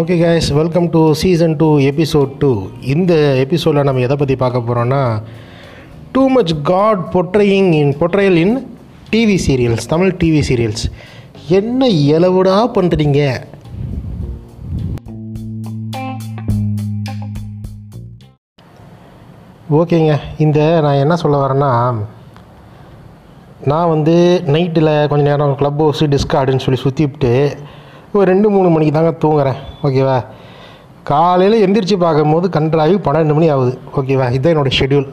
Okay guys welcome to season two episode two இந்த எபிசோடில் நம்ம எதை பற்றி பார்க்க போகிறோன்னா too much god portraying in portrayal in TV serials Tamil TV serials என்ன இலவுடா பண்ணுறீங்க ஓகேங்க இந்த நான் என்ன சொல்ல வரேன்னா நான் வந்து நைட்டில் கொஞ்ச நேரம் க்ளப் ஹவுஸு டிஸ்கார்டுன்னு சொல்லி சுற்றிவிட்டு ஒரு ரெண்டு மூணு மணிக்கு தாங்க தூங்குறேன். ஓகேவா காலையில் எந்திரிச்சு பார்க்கும்போது கன்றாகி பன்னெண்டு மணி ஆகுது. ஓகேவா இதுதான் என்னோடய ஷெட்யூல்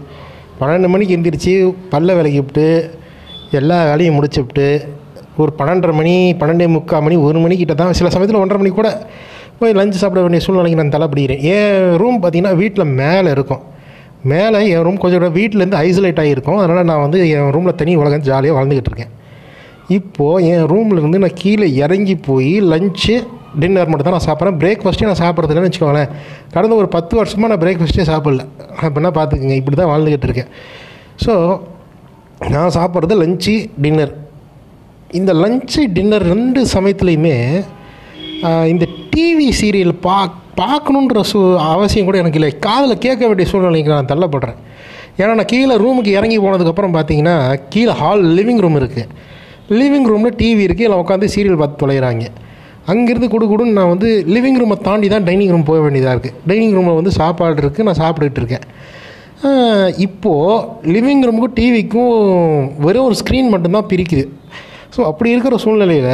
பன்னெண்டு மணிக்கு எந்திரிச்சு பல்ல விளக்கிவிட்டு எல்லா வேலையும் முடிச்சுவிட்டு ஒரு பன்னெண்டரை மணி பன்னெண்டே முக்கால் மணி ஒரு மணிக்கிட்ட தான் சில சமயத்தில் ஒன்றரை மணி கூட போய் லஞ்சு சாப்பிட வேண்டிய சூழ்நிலைக்கு நான் தலைப்பிடிக்கிறேன் என் ரூம் பார்த்திங்கன்னா வீட்டில் மேலே இருக்கும். மேலே என் ரூம் கொஞ்சம் வீட்டிலேருந்து ஐசோலேட் ஆகிருக்கும் அதனால் நான் வந்து என் ரூமில் தனி உலகம் ஜாலியாக வாழ்ந்துக்கிட்டு இருக்கேன். இப்போது என் ரூமில் நான் கீழே இறங்கி போய் லஞ்சு டின்னர் மட்டும் தான் நான் சாப்பிட்றேன். பிரேக்ஃபாஸ்ட்டே நான் சாப்பிட்றது இல்லைன்னு வச்சுக்கோங்களேன். கடந்த ஒரு பத்து வருஷமாக நான் பிரேக்ஃபாஸ்ட்டே சாப்பிடல. அப்படின்னா பார்த்துக்குங்க இப்படி தான் வாழ்ந்துக்கிட்டு இருக்கேன். ஸோ நான் சாப்பிட்றது லஞ்சு டின்னர் இந்த லஞ்சு டின்னர் ரெண்டு சமயத்துலையுமே இந்த டிவி சீரியல் பா பார்க்கணுன்ற சூ அவசியம் கூட எனக்கு இல்லை. காதில் கேட்க வேண்டிய சூழ்நிலைக்கு நான் தள்ளப்படுறேன். ஏன்னா நான் கீழே ரூமுக்கு இறங்கி போனதுக்கப்புறம் பார்த்தீங்கன்னா கீழே ஹால் லிவிங் ரூம் இருக்குது லிவிங் ரூமில் டிவி இருக்குது எல்லாம் உட்காந்து சீரியல் பார்த்து தொலைகிறாங்க. அங்கேருந்து குடு குடுன்னு நான் வந்து லிவிங் ரூமை தாண்டி தான் டைனிங் ரூம் போக வேண்டியதாக இருக்குது டைனிங் ரூமில் வந்து சாப்பாடு இருக்குது நான் சாப்பிட்டுக்கிட்டு இருக்கேன். இப்போது லிவிங் ரூமுக்கும் டிவிக்கும் வெறும் ஒரு ஸ்க்ரீன் மட்டும்தான் பிரிக்குது. ஸோ அப்படி இருக்கிற சூழ்நிலையில்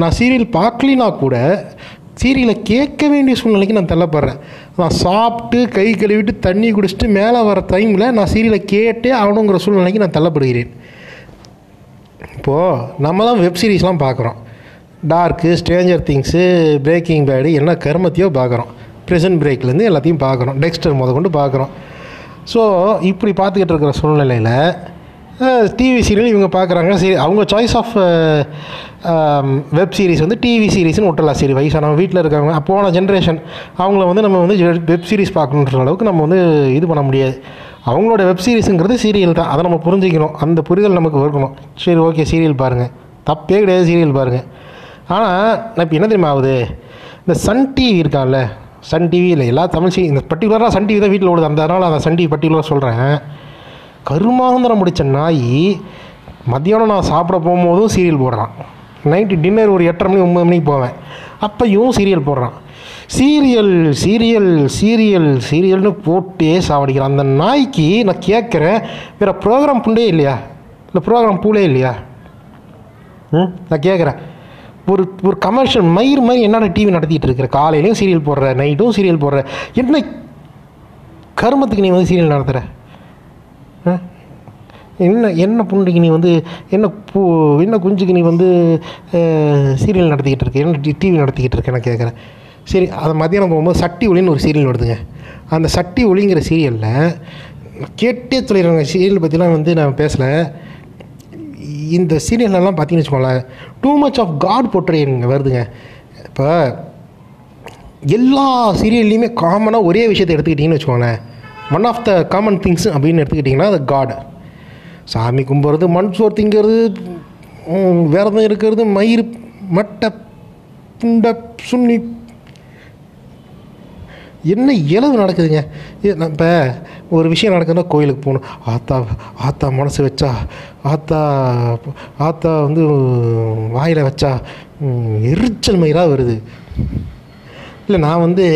நான் சீரியல் பார்க்கலினா கூட சீரியலை கேட்க வேண்டிய சூழ்நிலைக்கு நான் தள்ளப்படுறேன். நான் சாப்பிட்டு கை கழுவிட்டு தண்ணி குடிச்சிட்டு மேலே வர டைமில் நான் சீரியலை கேட்டே ஆகணுங்கிற சூழ்நிலைக்கு நான் தள்ளப்படுகிறேன். இப்போது நம்ம தான் வெப் சீரிஸ்லாம் பார்க்குறோம். Dark stranger things breaking bad என்ன கருமத்தையோ பார்க்குறோம். ப்ரெசன்ட் பிரேக்லேருந்து எல்லாத்தையும் பார்க்குறோம். டெக்ஸ்டர் முத கொண்டு பார்க்குறோம். ஸோ இப்படி பார்த்துக்கிட்டு இருக்கிற சூழ்நிலையில் டிவி சீரியல் இவங்க பார்க்குறாங்க சரி அவங்க சாய்ஸ் ஆஃப் வெப் சீரிஸ் வந்து டிவி சீரிஸ்னு விட்டலாம் சரி வயசானவங்க வீட்டில் இருக்கவங்க போன ஜென்ரேஷன் அவங்கள வந்து நம்ம வந்து வெப் சீரிஸ் பார்க்கணுன்ற அளவுக்கு நம்ம வந்து இது பண்ண முடியாது. அவங்களோட வெப் சீரிஸுங்கிறது சீரியல் தான். அதை நம்ம புரிஞ்சுக்கணும். அந்த புரிதல் நமக்கு இருக்கணும். சரி ஓகே சீரியல் பாருங்கள் தப்பே கிடையாது சீரியல் பாருங்கள் ஆனால் நான் இப்போ என்ன தெரியுமா ஆகுது? இந்த சன் டிவி இருக்கான்ல. சன் டிவி இல்லை எல்லா தமிழ் சி இந்த பர்டிகுலராக சன் டிவி தான் வீட்டில் ஓடுது. அந்த அதனால் அந்த சன் டிவி பர்டிகுலராக சொல்கிறேன் கருமாந்திரம் முடித்த நாய் மத்தியானம் நான் சாப்பிட போகும்போதும் சீரியல் போடுறான். நைட்டு டின்னர் ஒரு எட்டரை மணி ஒம்பது மணிக்கு போவேன். அப்பையும் சீரியல் போடுறான். சீரியல் சீரியல் சீரியல் சீரியல்னு போட்டே சாவடிக்கிறான். அந்த நாய்க்கு நான் கேட்குறேன் வேறு ப்ரோக்ராம் புண்டே இல்லையா? இல்லை ப்ரோக்ராம் பூலே இல்லையா? ம் நான் கேட்குறேன். ஒரு ஒரு கமர்ஷியல் மயிர் மாதிரி என்னடா டிவி நடத்திட்டு இருக்கிற? காலையிலையும் சீரியல் போடுற நைட்டும் சீரியல் போடுற. என்ன கருமத்துக்கு நீ வந்து சீரியல் நடத்துகிற என்ன என்ன புண்டைக்கு நீ வந்து என்ன பூ என்ன குஞ்சுக்கு நீ வந்து சீரியல் நடத்திக்கிட்டு இருக்க? என்ன டிவி நடத்திக்கிட்டு இருக்க? நான் கேட்குறேன் சரி அதை மத்தியானம் போகும்போது சட்டி ஒளின்னு ஒரு சீரியல் வருதுங்க. அந்த சட்டி ஒளிங்கிற சீரியலில் கேட்டே சொல்லிடுறாங்க. சீரியல் பற்றிலாம் வந்து நான் பேசலை. இந்த சீரியல்லாம் பார்த்தீங்கன்னு வச்சுக்கோங்களேன் டூ மச் ஆஃப் காட் போட்டுறீங்க வருதுங்க. இப்போ எல்லா சீரியல்லையுமே காமனாக ஒரே விஷயத்தை எடுத்துக்கிட்டிங்கன்னு வச்சுக்கோங்களேன். One of the common things அப்படின்னு எடுத்துக்கிட்டிங்கன்னா அது காட் சாமி கும்பிட்றது மண் சோறு திங்கிறது விரதம் இருக்கிறது மயிர் மட்டை புண்ட சுண்ணி. என்ன இளவு நடக்குதுங்க? இப்போ ஒரு விஷயம் நடக்குதுன்னா கோயிலுக்கு போகணும். ஆத்தா ஆத்தா மனசு வச்சா ஆத்தா ஆத்தா வந்து வாயில் வச்சா எரிச்சல் மயிராக வருது. இல்லை நான் வந்து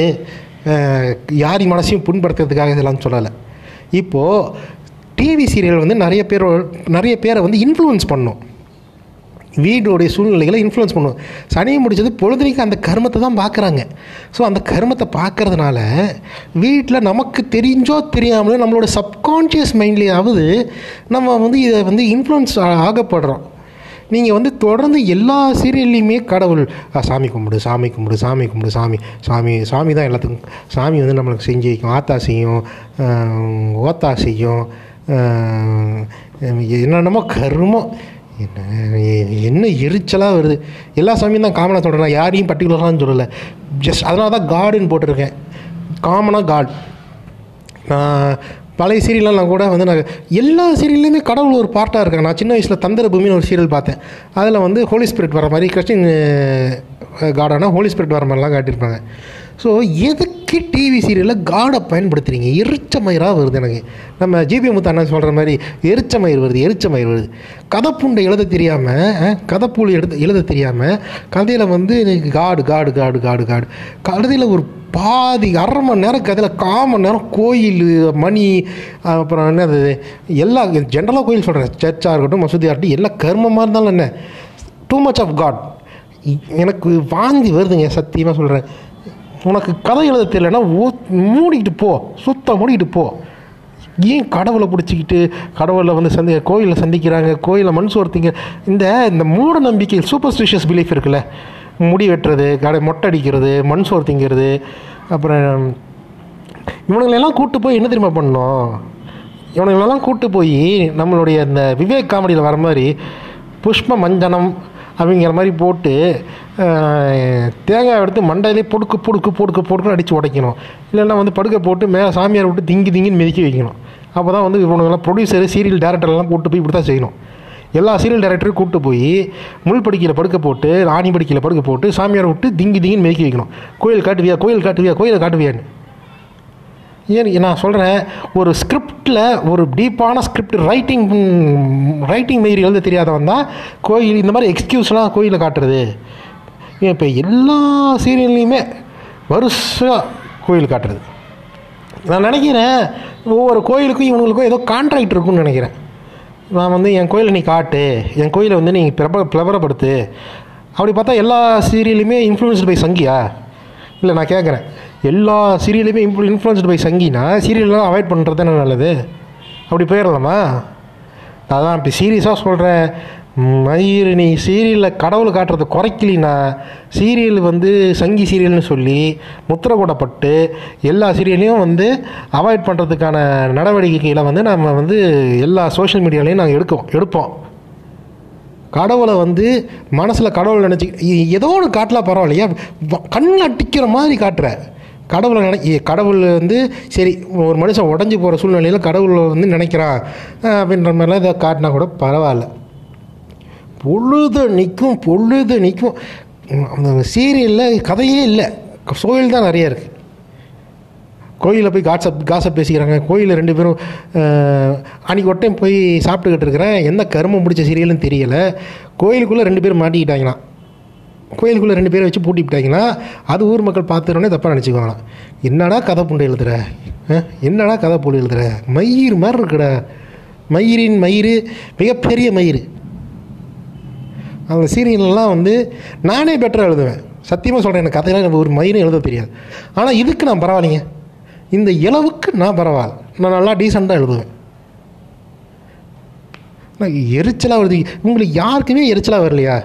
யாரின் மனசையும் புண்படுத்துறதுக்காக இதெல்லாம் சொல்லலை. இப்போது டிவி சீரியல் வந்து நிறைய பேர் நிறைய பேரை வந்து இன்ஃப்ளூயன்ஸ் பண்ணும். வீடோடைய சூழ்நிலைகளை இன்ஃப்ளூயன்ஸ் பண்ணும். சனியை முடித்தது பொழுதுனைக்கு அந்த கர்மத்தை தான் பார்க்குறாங்க. ஸோ அந்த கர்மத்தை பார்க்கறதுனால வீட்டில் நமக்கு தெரிஞ்சோ தெரியாமலோ நம்மளோட சப்கான்ஷியஸ் மைண்ட்லேயாவது நம்ம வந்து இதை வந்து இன்ஃப்ளூயன்ஸ் ஆகப்படுறோம். நீங்கள் வந்து தொடர்ந்து எல்லா சீரியல்லையுமே கடவுள் சாமி கும்பிடு சாமி கும்பிடு சாமி கும்பிடு சாமி சாமி சாமி தான் எல்லாத்துக்கும் சாமி வந்து நம்மளுக்கு செஞ்சு வைக்கும். ஆத்தா செய்யும் ஓத்தா செய்யும் என்னென்னமோ கருமம் என்ன என்ன எரிச்சலாக வருது. எல்லா சாமியும் தான் காமனாக சொல்கிறேன் யாரையும் பர்டிகுலராக சொல்லலை. ஜஸ்ட் அதனால தான் காடுன்னு போட்டிருக்கேன். காமனாக காட் நான் பழைய சீரியல்லாம் கூட வந்து நான் எல்லா சீரியல்லையுமே கடவுள் ஒரு பார்ட்டாக இருக்காங்க. நான் சின்ன வயசில் தந்திர பூமின்னு ஒரு சீரியல் பார்த்தேன். அதில் வந்து ஹோலி ஸ்பிரிட் வர மாதிரி கிறிஸ்டின் கார்டனாக ஹோலி ஸ்பிரிட் வர மாதிரிலாம் காட்டியிருப்பாங்க. ஸோ எதுக்கு டிவி சீரியலில் காடை பயன்படுத்துகிறீங்க எரிச்சமயிராக வருது எனக்கு. நம்ம ஜிபி முத்து அண்ணன் சொல்கிற மாதிரி எரிச்சமயிர் வருது எரிச்சமயிர் வருது. கதைப்புண்டை எழுத தெரியாமல் கதைப்பூல் எழுத எழுத தெரியாமல் கதையில் வந்து எனக்கு காடு காடு காடு காடு காடு கதையில் ஒரு பாதி அரை மணி நேரம் கதையில் கால் மணி நேரம் கோயில் மணி அப்புறம் என்னது எல்லா ஜென்ரலாக கோயில் சொல்கிறேன் சர்ச்சாக இருக்கட்டும் மசூதியாக இருக்கட்டும் எல்லாம் கர்மமாக இருந்தாலும் என்ன? டூ மச் ஆஃப் காட் எனக்கு வாந்தி வருதுங்க சத்தியமாக சொல்கிறேன் உனக்கு கதை எழுத தெரியலன்னா ஓ மூடிக்கிட்டு போ. சுத்தம் மூடிக்கிட்டு போ. ஏன் கடவுளை பிடிச்சிக்கிட்டு கடவுளை வந்து சந்தி கோயிலில் சந்திக்கிறாங்க கோயிலில் மண் சோர்த்திங்க? இந்த இந்த மூட நம்பிக்கை சூப்பர்ஸ்டிஷியஸ் பிலீஃப் இருக்குல்ல? முடி வெட்டுறது கடை மொட்டை அடிக்கிறது மண் சோறு திங்கிறது அப்புறம் இவனுங்களெல்லாம் கூட்டு போய் என்ன தெரியுமா பண்ணோம் இவனுங்களெல்லாம் கூட்டு போய் நம்மளுடைய இந்த விவேக் காமெடியில் வர மாதிரி புஷ்ப மஞ்சனம் அப்படிங்கிற மாதிரி போட்டு தேங்காய் எடுத்து மண்டையிலே பொடுக்கு பொடுக்கு பொடுக்கு பொடுக்குன்னு அடித்து உடைக்கணும். இல்லைன்னா வந்து படுக்கை போட்டு மேலே சாமியார் விட்டு திங்கி திங்கின்னு மிதிக்க வைக்கணும். அப்போ தான் வந்து இவனுங்கெல்லாம் ப்ரொடியூசர் சீரியல் டேரக்டர்லாம் கூட்டு போய் இப்படி தான் செய்யணும். எல்லா சீரியல் டேரக்டரையும் கூட்டு போய் முள் படுக்கையில் படுக்க போட்டு ஆணி படுக்கையில் படுக்க போட்டு சாமியார் விட்டு திங்கி திங்கின்னு மிதிக்க வைக்கணும். கோயில் காட்டுவியா கோயில் காட்டுவியா கோயிலை காட்டுவியான்னு. ஏன் நான் சொல்கிறேன் ஒரு ஸ்கிரிப்டில் ஒரு டீப்பான ஸ்கிரிப்ட் ரைட்டிங் ரைட்டிங் மாரி எழுத தெரியாதவன் தான் கோயில் இந்த மாதிரி எக்ஸ்கியூஸ்லாம் கோயிலில் காட்டுறது. இப்போ எல்லா சீரியல்லையுமே வரிசையாக கோயில் காட்டுறது. நான் நினைக்கிறேன் ஒவ்வொரு கோயிலுக்கும் இவங்களுக்கும் ஏதோ கான்ட்ராக்ட் இருக்குன்னு நினைக்கிறேன். நான் வந்து என் கோயிலை நீ காட்டு என் கோயிலை வந்து நீ பிரப பிரபலப்படுத்து. அப்படி பார்த்தா எல்லா சீரியலுமே இன்ஃப்ளூயன்ஸ்டு பை சங்கியா? இல்லை நான் கேட்குறேன் எல்லா சீரியலுமே இம்ப் இன்ஃப்ளூயன்ஸ்டு பை சங்கினா சீரியல்லாம் அவாய்ட் பண்ணுறது தானே நல்லது? அப்படி போயிடலாமா அதான் இப்போ சீரியஸாக சொல்கிறேன் மயிர் நீ சீரியலில் கடவுள் காட்டுறதை குறைக்கலினா சீரியல் வந்து சங்கி சீரியல்னு சொல்லி முத்திரை கூடப்பட்டு எல்லா சீரியலையும் வந்து அவாய்ட் பண்ணுறதுக்கான நடவடிக்கைகளை வந்து நம்ம வந்து எல்லா சோஷியல் மீடியாலையும் நாங்கள் எடுக்கோம் எடுப்போம். கடவுளை வந்து மனசில் கடவுள் நினச்சி ஏதோ ஒன்று காட்டலாம் பரவாயில்லையா? வ- கண்ணில் அட்டிக்கிற மாதிரி காட்டுற. கடவுளை நினை கடவுள் வந்து சரி ஒரு மனுஷன் உடஞ்சி போகிற சூழ்நிலையில் கடவுளை வந்து நினைக்கிறான் அப்படின்ற மாதிரிலாம் இதை காட்டினா கூட பரவாயில்ல. பொழுது நிற்கும் பொழுது நிற்கும் அந்த சீரியலில் கதையே இல்லை. சோயில் தான் நிறைய இருக்குது கோயிலில் போய் காட்சப் காசப் பேசிக்கிறாங்க. கோயிலில் ரெண்டு பேரும் அன்றைக்கி அன்னைக்கு ஒரு டைம் போய் சாப்பிட்டுக்கிட்டு இருக்கிறேன். எந்த கருமம் பிடிச்ச சீரியல்னு தெரியலை. கோயிலுக்குள்ளே ரெண்டு பேரும் மாட்டிக்கிட்டாங்களாம். கோயிலுக்குள்ளே ரெண்டு பேரை வச்சு பூட்டி விட்டாங்கன்னா அது ஊர் மக்கள் பார்த்துறோன்னே தப்பாக நினச்சிக்குவாங்களாம். என்னடா கதை புண்டை எழுதுற? என்னடா கதை புண்டை எழுதுற? மயிர் மாதிரி இருக்குடா. மயிரின் மயிர் மிகப்பெரிய மயிர் அந்த சீரியல்லாம் வந்து நானே பெட்டராக எழுதுவேன். சத்தியமாக சொல்கிறேன் எனக்கு கதையெல்லாம் எனக்கு ஒரு மயிரும் எழுத தெரியாது. ஆனால் இதுக்கு நான் பரவாயில்லைங்க. இந்த இளவுக்கு நான் பரவாயில்ல. நான் நல்லா டீசெண்டாக எழுதுவேன். எரிச்சலாக வருது உங்களுக்கு யாருக்குமே எரிச்சலாக வரலையா?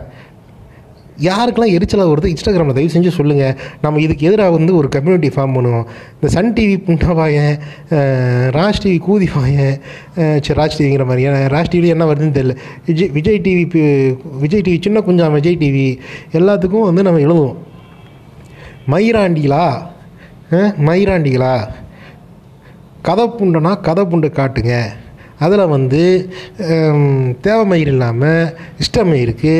யாருக்கெல்லாம் எரிச்சலாக வருது இன்ஸ்டாகிராமில் தயவு செஞ்சு சொல்லுங்கள் நம்ம இதுக்கு எதிராக வந்து ஒரு கம்யூனிட்டி ஃபார்ம் பண்ணுவோம். இந்த சன் டிவி புண்டவாயன் ராஜ் டிவி கூதிவாயன் சரி ராஜ் டிவிங்கிற மாதிரி. ஏன்னா ராஜ் டிவியில் என்ன வருதுன்னு தெரியல. விஜய் விஜய் டிவி விஜய் டிவி சின்ன குஞ்சா விஜய் டிவி எல்லாத்துக்கும் வந்து நம்ம எழுதுவோம். மயிராண்டிகளா? மயிராண்டிகளா? கதை புண்டனா கதை புண்டு காட்டுங்க. அதில் வந்து தேவைமயிர் தேவை மயிர் இல்லாமல் இஷ்டமயிருக்கு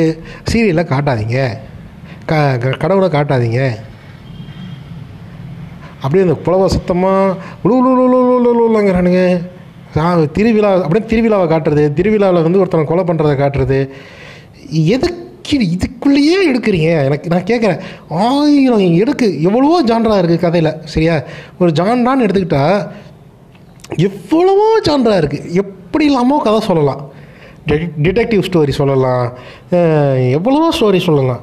சீரியலில் சீரியலை காட்டாதீங்க. க க- கடவுளை காட்டாதீங்க. அப்படியே அந்த புலவை சுத்தமாக உழுவுலுங்கிறானுங்க திருவிழா அப்படியே திருவிழாவை காட்டுறது திருவிழாவில் வந்து ஒருத்தனை கொலை பண்ணுறதை காட்டுறது எதுக்கு இதுக்குள்ளேயே எடுக்கிறீங்க எனக்கு நான் கேட்குறேன் ஆயிரம் எடுக்கு எவ்வளவோ ஜான்ரா இருக்குது கதையில் சரியா ஒரு ஜான்ரான்னு எடுத்துக்கிட்டால் எவ்வளவோ ஜான்ரா இருக்குது எப்படி இல்லாமல் கதை சொல்லலாம். டிடெக்டிவ் ஸ்டோரி சொல்லலாம். எவ்வளவோ ஸ்டோரி சொல்லலாம்.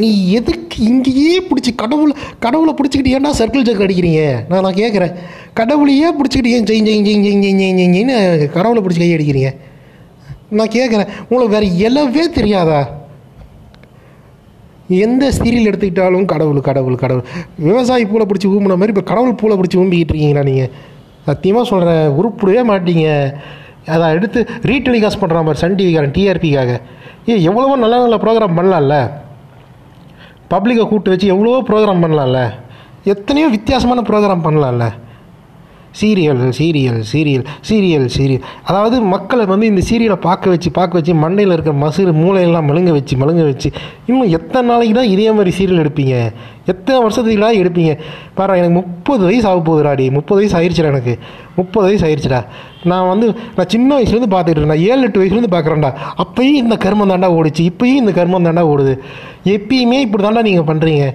நீ எதுக்கு இங்கேயே பிடிச்சி கடவுளை கடவுளை பிடிச்சிக்கிட்டு ஏன்டா சர்க்கிள் ஜக் அடிக்கிறீங்க? நான் நான் கேட்குறேன். கடவுளையே பிடிச்சிக்கிட்டு ஏன் ஜெய் ஜெய் ஜெய் ஜெய் ஜெய் ஜெய் ஜெயின்னு கடவுளை பிடிச்சி கை அடிக்கிறீங்க? நான் கேட்குறேன். உங்களுக்கு வேறு எல்லவே தெரியாதா? எந்த சீரியல் எடுத்துக்கிட்டாலும் கடவுள் கடவுள் கடவுள். விவசாயி பூலை பிடிச்சி ஊம்புன மாதிரி இப்போ கடவுள் பூலை பிடிச்சி ஊம்பிக்கிட்டு இருக்கீங்களா நீங்கள் சத்தியமாக சொல்கிறேன் உருப்பிடவே மாட்டீங்க. அதை எடுத்து ரீடெலிகாஸ்ட் பண்ணுற மாதிரி சன் டிவிக்காரன் டிஆர்பிக்காக ஏ எவ்வளவோ நல்ல நல்ல ப்ரோக்ராம் பண்ணலாம்ல. பப்ளிக்கை கூப்பிட்டு வச்சு எவ்வளவோ ப்ரோக்ராம் பண்ணலாம்ல. எத்தனையோ வித்தியாசமான ப்ரோக்ராம் பண்ணலாம்ல. Serial serial serial serial serial அதாவது மக்களை வந்து இந்த சீரியலை பார்க்க வச்சு பார்க்க வச்சு மண்டையில் இருக்கிற மசுறு மூளையெல்லாம் மழுங்க வச்சு மழுங்க வச்சு இன்னும் எத்தனை நாளைக்கு தான் இதே மாதிரி சீரியல் எடுப்பீங்க? எத்தனை வருஷத்துக்குடா எடுப்பீங்க? பாரு எனக்கு முப்பது வயசு ஆக போகுதுடாடி. முப்பது வயசு ஆயிடுச்சுடா எனக்கு. முப்பது வயசு ஆயிடுச்சுடா நான் வந்து நான் சின்ன வயசுலேருந்து பார்த்துட்டு இருந்தேன். நான் ஏழு எட்டு வயசுலேருந்து பார்க்குறேன்டா. அப்பயும் இந்த கர்மம் தாண்டா ஓடுச்சு. இப்பயும் இந்த கர்மம் தாண்டா ஓடுது. எப்பயுமே இப்படி தாண்டா நீங்கள் பண்ணுறீங்க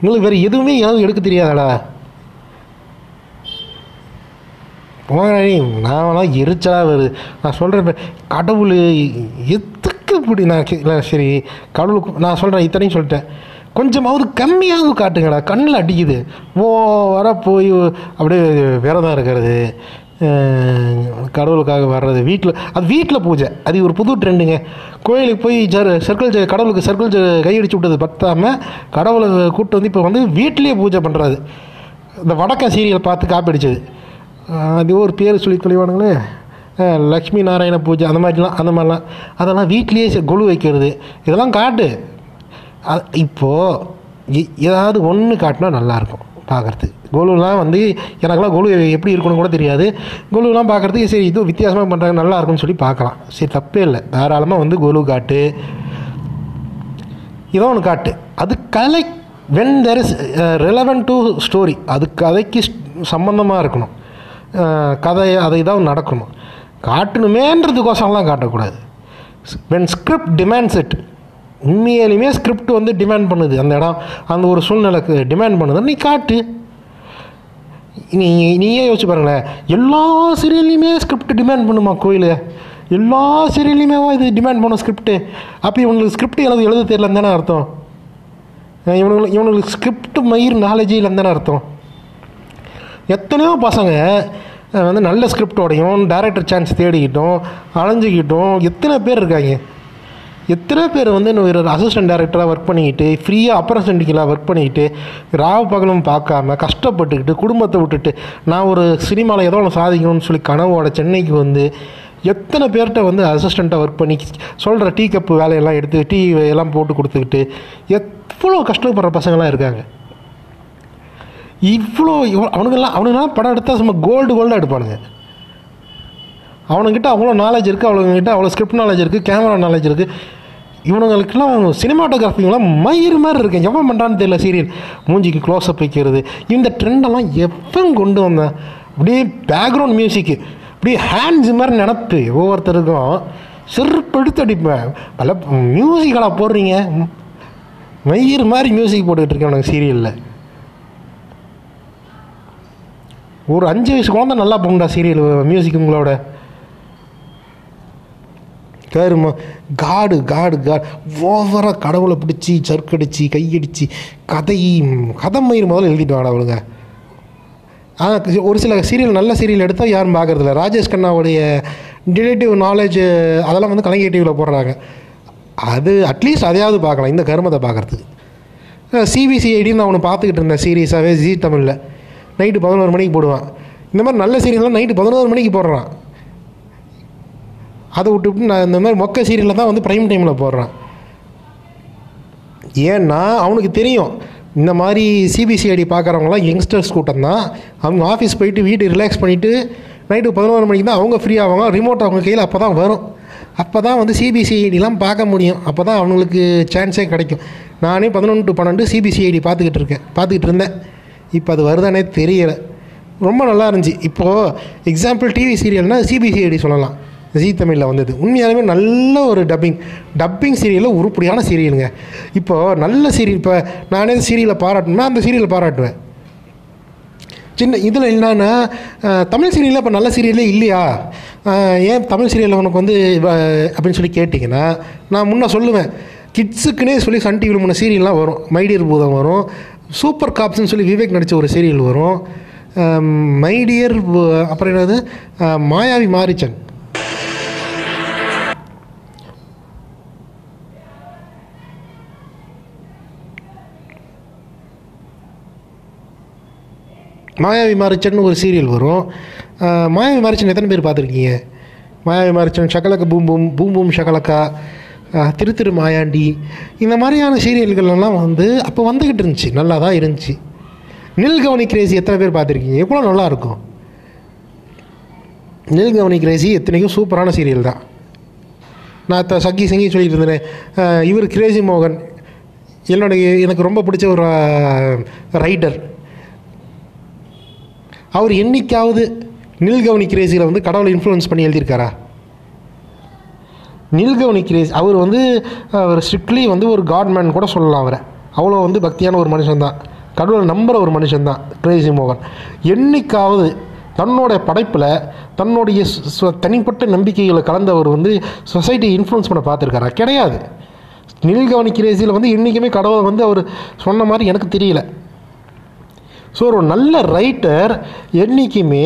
உங்களுக்கு வேறு எதுவுமே எதுவும் எடுக்க தெரியாதாடா. போங்கடி நான்லாம் எரிச்சலாக வருது. நான் சொல்கிறேன் கடவுள் எதுக்கு இப்படி நான் சரி கடவுளுக்கு நான் சொல்கிறேன் இத்தனையும் சொல்லிட்டேன். கொஞ்சமாவது கம்மியாவது காட்டுங்கடா. கண்ணில் அடிக்குது. ஓ வர போய் அப்படியே விரதம் இருக்கிறது. கடவுளுக்காக வர்றது. வீட்டில் அது வீட்டில் பூஜை. அது ஒரு புது ட்ரெண்டுங்க. கோயிலுக்கு போய் ஜர் சர்க்கிள் ஜ- கடவுளுக்கு சர்க்கிள் ஜ- கையடிச்சு விட்டது. பத்தாமல் கடவுளை கூப்பிட்டு வந்து இப்போ வந்து வீட்டிலேயே பூஜை பண்ணுறது இந்த வடக்க சீரியல் பார்த்து காப்பிடிச்சது. அது ஒரு பேர் சொல்லி தொலைவானுங்களே. லக்ஷ்மி நாராயண பூஜை அந்த மாதிரிலாம் அந்த மாதிரிலாம். அதெல்லாம் வீட்லேயே செ- கொலு வைக்கிறது. இதெல்லாம் காட்டு. இப்போது எ- ஏதாவது ஒன்று காட்டினா நல்லாயிருக்கும் பார்க்குறதுக்கு. கொலுலாம் வந்து எனக்குலாம் கொலு எப்படி இருக்குன்னு கூட தெரியாது. கொலுலாம் பார்க்குறதுக்கு சரி இது வித்தியாசமாக பண்ணுறாங்க நல்லா இருக்கும்னு சொல்லி பார்க்கலாம். சரி தப்பே இல்லை. தாராளமாக வந்து கொலு காட்டு. இதான் ஒன்று காட்டு. அது கலை when there is relevant to story அது கதைக்கு சம்மந்தமாக இருக்கணும். கதை அதை தான் நடக்கணும். காட்டணுமேன்றதுக்கோசம்லாம் காட்டக்கூடாது. வென் ஸ்கிரிப்ட் டிமாண்ட்ஸ் இட் உண்மையிலுமே ஸ்கிரிப்ட் வந்து டிமாண்ட் பண்ணுது. அந்த இடம் அந்த ஒரு சூழ்நிலைக்கு டிமாண்ட் பண்ணுது. நீ காட்டு. நீ நீயே யோசிச்சு பாருங்களேன். எல்லா சீரியல்லையுமே ஸ்கிரிப்ட் டிமாண்ட் பண்ணுமா கோயில்? எல்லா சீரியல்லையுமே இது டிமாண்ட் பண்ணும் ஸ்கிரிப்ட்டு அப்போ இவங்களுக்கு ஸ்கிரிப்ட் எழுத எழுத தெரியலன்னு தானே அர்த்தம். இவனுங்களுக்கு இவனுங்களுக்கு ஸ்கிரிப்ட் மயிர் நாலேஜே இல்லைன்னு தானே அர்த்தம். எத்தனையோ பசங்க வந்து நல்ல ஸ்கிரிப்டோடையும் டேரக்டர் சான்ஸ் தேடிக்கிட்டும் அலைஞ்சிக்கிட்டோம் எத்தனை பேர் இருக்காங்க? எத்தனை பேர் வந்து ஒரு அசிஸ்டன்ட் டேரக்டராக ஒர்க் பண்ணிக்கிட்டு ஃப்ரீயாக அப்ரசன்டிக்கலாக ஒர்க் பண்ணிக்கிட்டு ராவு பகலும் பார்க்காம கஷ்டப்பட்டுக்கிட்டு குடும்பத்தை விட்டுட்டு நான் ஒரு சினிமாவில் ஏதோ ஒன்று சாதிக்கணும்னு சொல்லி கனவோட சென்னைக்கு வந்து எத்தனை பேர்கிட்ட வந்து அசிஸ்டண்ட்டாக ஒர்க் பண்ணி சொல்கிற டீ கப்பு வேலையெல்லாம் எடுத்து டீ எல்லாம் போட்டு கொடுத்துக்கிட்டு எவ்வளோ கஷ்டப்படுற பசங்களாம் இருக்காங்க. இவ்வளோ இவ்வளோ அவனுங்கெல்லாம் அவனுங்கெல்லாம் படம் எடுத்தால் சும்மா கோல்டு கோல்டாக எடுப்பானுங்க. அவனுங்கிட்ட அவ்வளோ நாலேஜ் இருக்குது அவனுங்கிட்ட அவ்வளோ ஸ்கிரிப்ட் நாலேஜ் இருக்குது கேமரா நாலேஜ் இருக்குது இவனுங்களுக்கெல்லாம் சினிமாட்டோகிராஃபிங்கெல்லாம் மயிறு மாதிரி இருக்கேன் எவன் பண்ணுறான்னு தெரியல சீரியல் மூஞ்சிக்கு க்ளோஸ்அப் வைக்கிறது. இந்த ட்ரெண்டெல்லாம் எவன் கொண்டு வந்தேன் அப்படியே பேக்ரவுண்ட் மியூசிக்கு அப்படியே ஹேண்ட்ஸ் மாதிரி நினப்பு. ஒவ்வொருத்தருக்கும் செருப்படுத்து அடிப்பேன். பல மியூசிக்கெல்லாம் போடுறீங்க. மயிறு மாதிரி மியூசிக் போட்டுக்கிட்டு இருக்கேன் உனக்கு சீரியலில் ஒரு அஞ்சு வயசு குழந்தை நல்லா போகும்டா சீரியல் மியூசிக் உங்களோட? கேருமா காடு காடு காடு. ஓவராக கடவுளை பிடிச்சி சர்க்கடிச்சு கையடிச்சு கதை கதை மயிர் முதல்ல எழுதிட்டு வாடா அவளுங்க. ஆனால் ஒரு சில சீரியல் நல்ல சீரியல் எடுத்தால் யாரும் பார்க்குறதில்ல. ராஜேஷ் கண்ணாவுடைய டிடெக்டிவ் நாலேஜ் அதெல்லாம் வந்து கலைஞர் டிவியில் போடுறாங்க. அது அட்லீஸ்ட் அதையாவது பார்க்கலாம் இந்த கருமத்தை பார்க்குறதுக்கு. சிபிசிஐடின்னு நான் ஒன்று பார்த்துக்கிட்டு இருந்தேன் சீரியஸாகவே ஜி தமிழில். நைட்டு பதினோரு மணிக்கு போடுவான். இந்த மாதிரி நல்ல சீரியல்லாம் நைட்டு பதினோரு மணிக்கு போடுறான். அதை விட்டுவிட்டு நான் இந்த மாதிரி மொக்க சீரியலில் தான் வந்து ப்ரைம் டைமில் போடுறான். ஏன்னா அவனுக்கு தெரியும். இந்த மாதிரி சிபிசிஐடி பார்க்குறவங்களாம் யங்ஸ்டர்ஸ் கூட்டம் தான் அவங்க ஆஃபீஸ் போயிட்டு வீட்டு ரிலாக்ஸ் பண்ணிவிட்டு நைட்டு பதினோரு மணிக்கு தான் அவங்க ஃப்ரீ ஆவாங்க. ரிமோட் அவங்க கையில் அப்போ தான் வரும் அப்போ தான் வந்து சிபிசிஐடிலாம் பார்க்க முடியும். அப்போ தான் அவங்களுக்கு சான்ஸே கிடைக்கும். நானே பதினொன்று டு பன்னெண்டு சிபிசிஐடி பார்த்துக்கிட்டு இருக்கேன். பார்த்துக்கிட்டு இருந்தேன். இப்போ அது வருதானே தெரியலை. ரொம்ப நல்லா இருந்துச்சு. இப்போது எக்ஸாம்பிள் டிவி சீரியல்னால் சிபிசிஐடி சொல்லலாம். ஜீ தமிழில் வந்தது. உண்மையாலுமே நல்ல ஒரு டப்பிங் டப்பிங் சீரியலில் உருப்படியான சீரியலுங்க இப்போது நல்ல சீரியல் இப்போ நானே சீரியலை பாராட்டணும்னா அந்த சீரியலை பாராட்டுவேன். சின்ன இதில் என்னன்னா தமிழ் சீரியலில் இப்போ நல்ல சீரியலே இல்லையா? ஏன் தமிழ் சீரியலில் உனக்கு வந்து அப்படின்னு சொல்லி கேட்டிங்கன்னா நான் முன்னே சொல்லுவேன். கிட்ஸுக்குன்னே சொல்லி சன் டிவியில் முன்ன சீரியல்லாம் வரும். மைடியர் பூதம் வரும். சூப்பர் காப்ஸ்னு சொல்லி விவேக் நடித்த ஒரு சீரியல் வரும். மைடியர் அப்புறம் என்னது? மாயாவி மாரிச்சன். மாயாவி மாரிச்சன் ஒரு சீரியல் வரும். மாயாவி மாரிச்சன் எத்தனை பேர் பார்த்துருக்கீங்க? Mayavi Maarichan Shakalaka boom boom boom boom Shakalaka Thiru Thiru Mayandi இந்த மாதிரியான சீரியல்கள் எல்லாம் வந்து அப்போ வந்துக்கிட்டு இருந்துச்சு நல்லா தான் இருந்துச்சு நில்கவனி கிரேசி எத்தனை பேர் பார்த்துருக்கீங்க? எவ்வளோ நல்லா இருக்கும். நில்கவனி கிரேசி எத்தனைக்கும் சூப்பரான சீரியல் தான். நான் த சக்கி சிங்கி சொல்லிட்டு இருந்தேன் இவர் கிரேசி மோகன் என்னுடைய எனக்கு ரொம்ப பிடிச்ச ஒரு ரைட்டர் அவர் என்னைக்காவது நில்கவனி கிரேசியில் வந்து கடவுளை இன்ஃப்ளூயன்ஸ் பண்ணி எழுதியிருக்காரா? நில்கவனி கிரேஸ் அவர் வந்து அவர் ஸ்ட்ரிக்ட்லி வந்து ஒரு காட்மேன் கூட சொல்லலாம் அவரை. அவ்வளோ வந்து பக்தியான ஒரு மனுஷன்தான். கடவுளை நம்புகிற ஒரு மனுஷன்தான் கிரேசி மோகன். என்னைக்காவது தன்னோட படைப்பில் தன்னுடைய தனிப்பட்ட நம்பிக்கைகளை கலந்தவர் வந்து சொசைட்டியை இன்ஃப்ளூயன்ஸ் பண்ண பார்த்துருக்காரா? கிடையாது. நில்கவனி கிரேசியில் வந்து என்றைக்குமே கடவுளை வந்து அவர் சொன்ன மாதிரி எனக்கு தெரியல. ஸோ ஒரு நல்ல ரைட்டர் என்றைக்குமே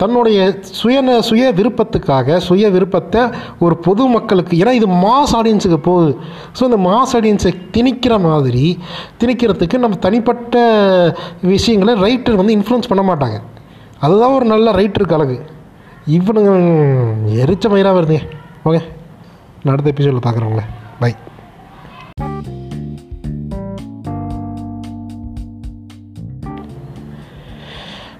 தன்னுடைய சுய சுய விருப்பத்துக்காக சுய விருப்பத்தை ஒரு பொது மக்களுக்கு ஏன்னா இது மாஸ் ஆடியன்ஸுக்கு போகுது. ஸோ இந்த மாஸ் ஆடியன்ஸை திணிக்கிற மாதிரி திணிக்கிறதுக்கு நம்ம தனிப்பட்ட விஷயங்களை ரைட்டர் வந்து இன்ஃப்ளூயன்ஸ் பண்ண மாட்டாங்க. அதுதான் ஒரு நல்ல ரைட்டருக்கு அழகு. இவனுங்க எரிச்ச மயிராக வருதுங்க ஓகே. நான் அடுத்த எபிசோடில் பார்க்குறவங்களே பை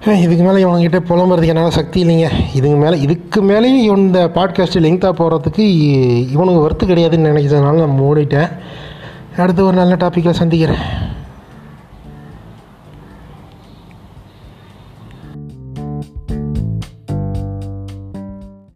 இதுக்கு மேலே இவங்ககிட்ட புலம்புறதுக்கு என்னால் சக்தி இல்லைங்க. இதுக்கு மேலே இதுக்கு மேலேயும் இவன் இந்த பாட்காஸ்ட்டு லெங்க்தாக போகிறதுக்கு இவனுக்கு ஒர்த்து கிடையாதுன்னு நினைக்கிறதுனால நான் மூடிட்டேன். அடுத்து ஒரு நல்ல டாப்பிக்கில் சந்திக்கிறேன்.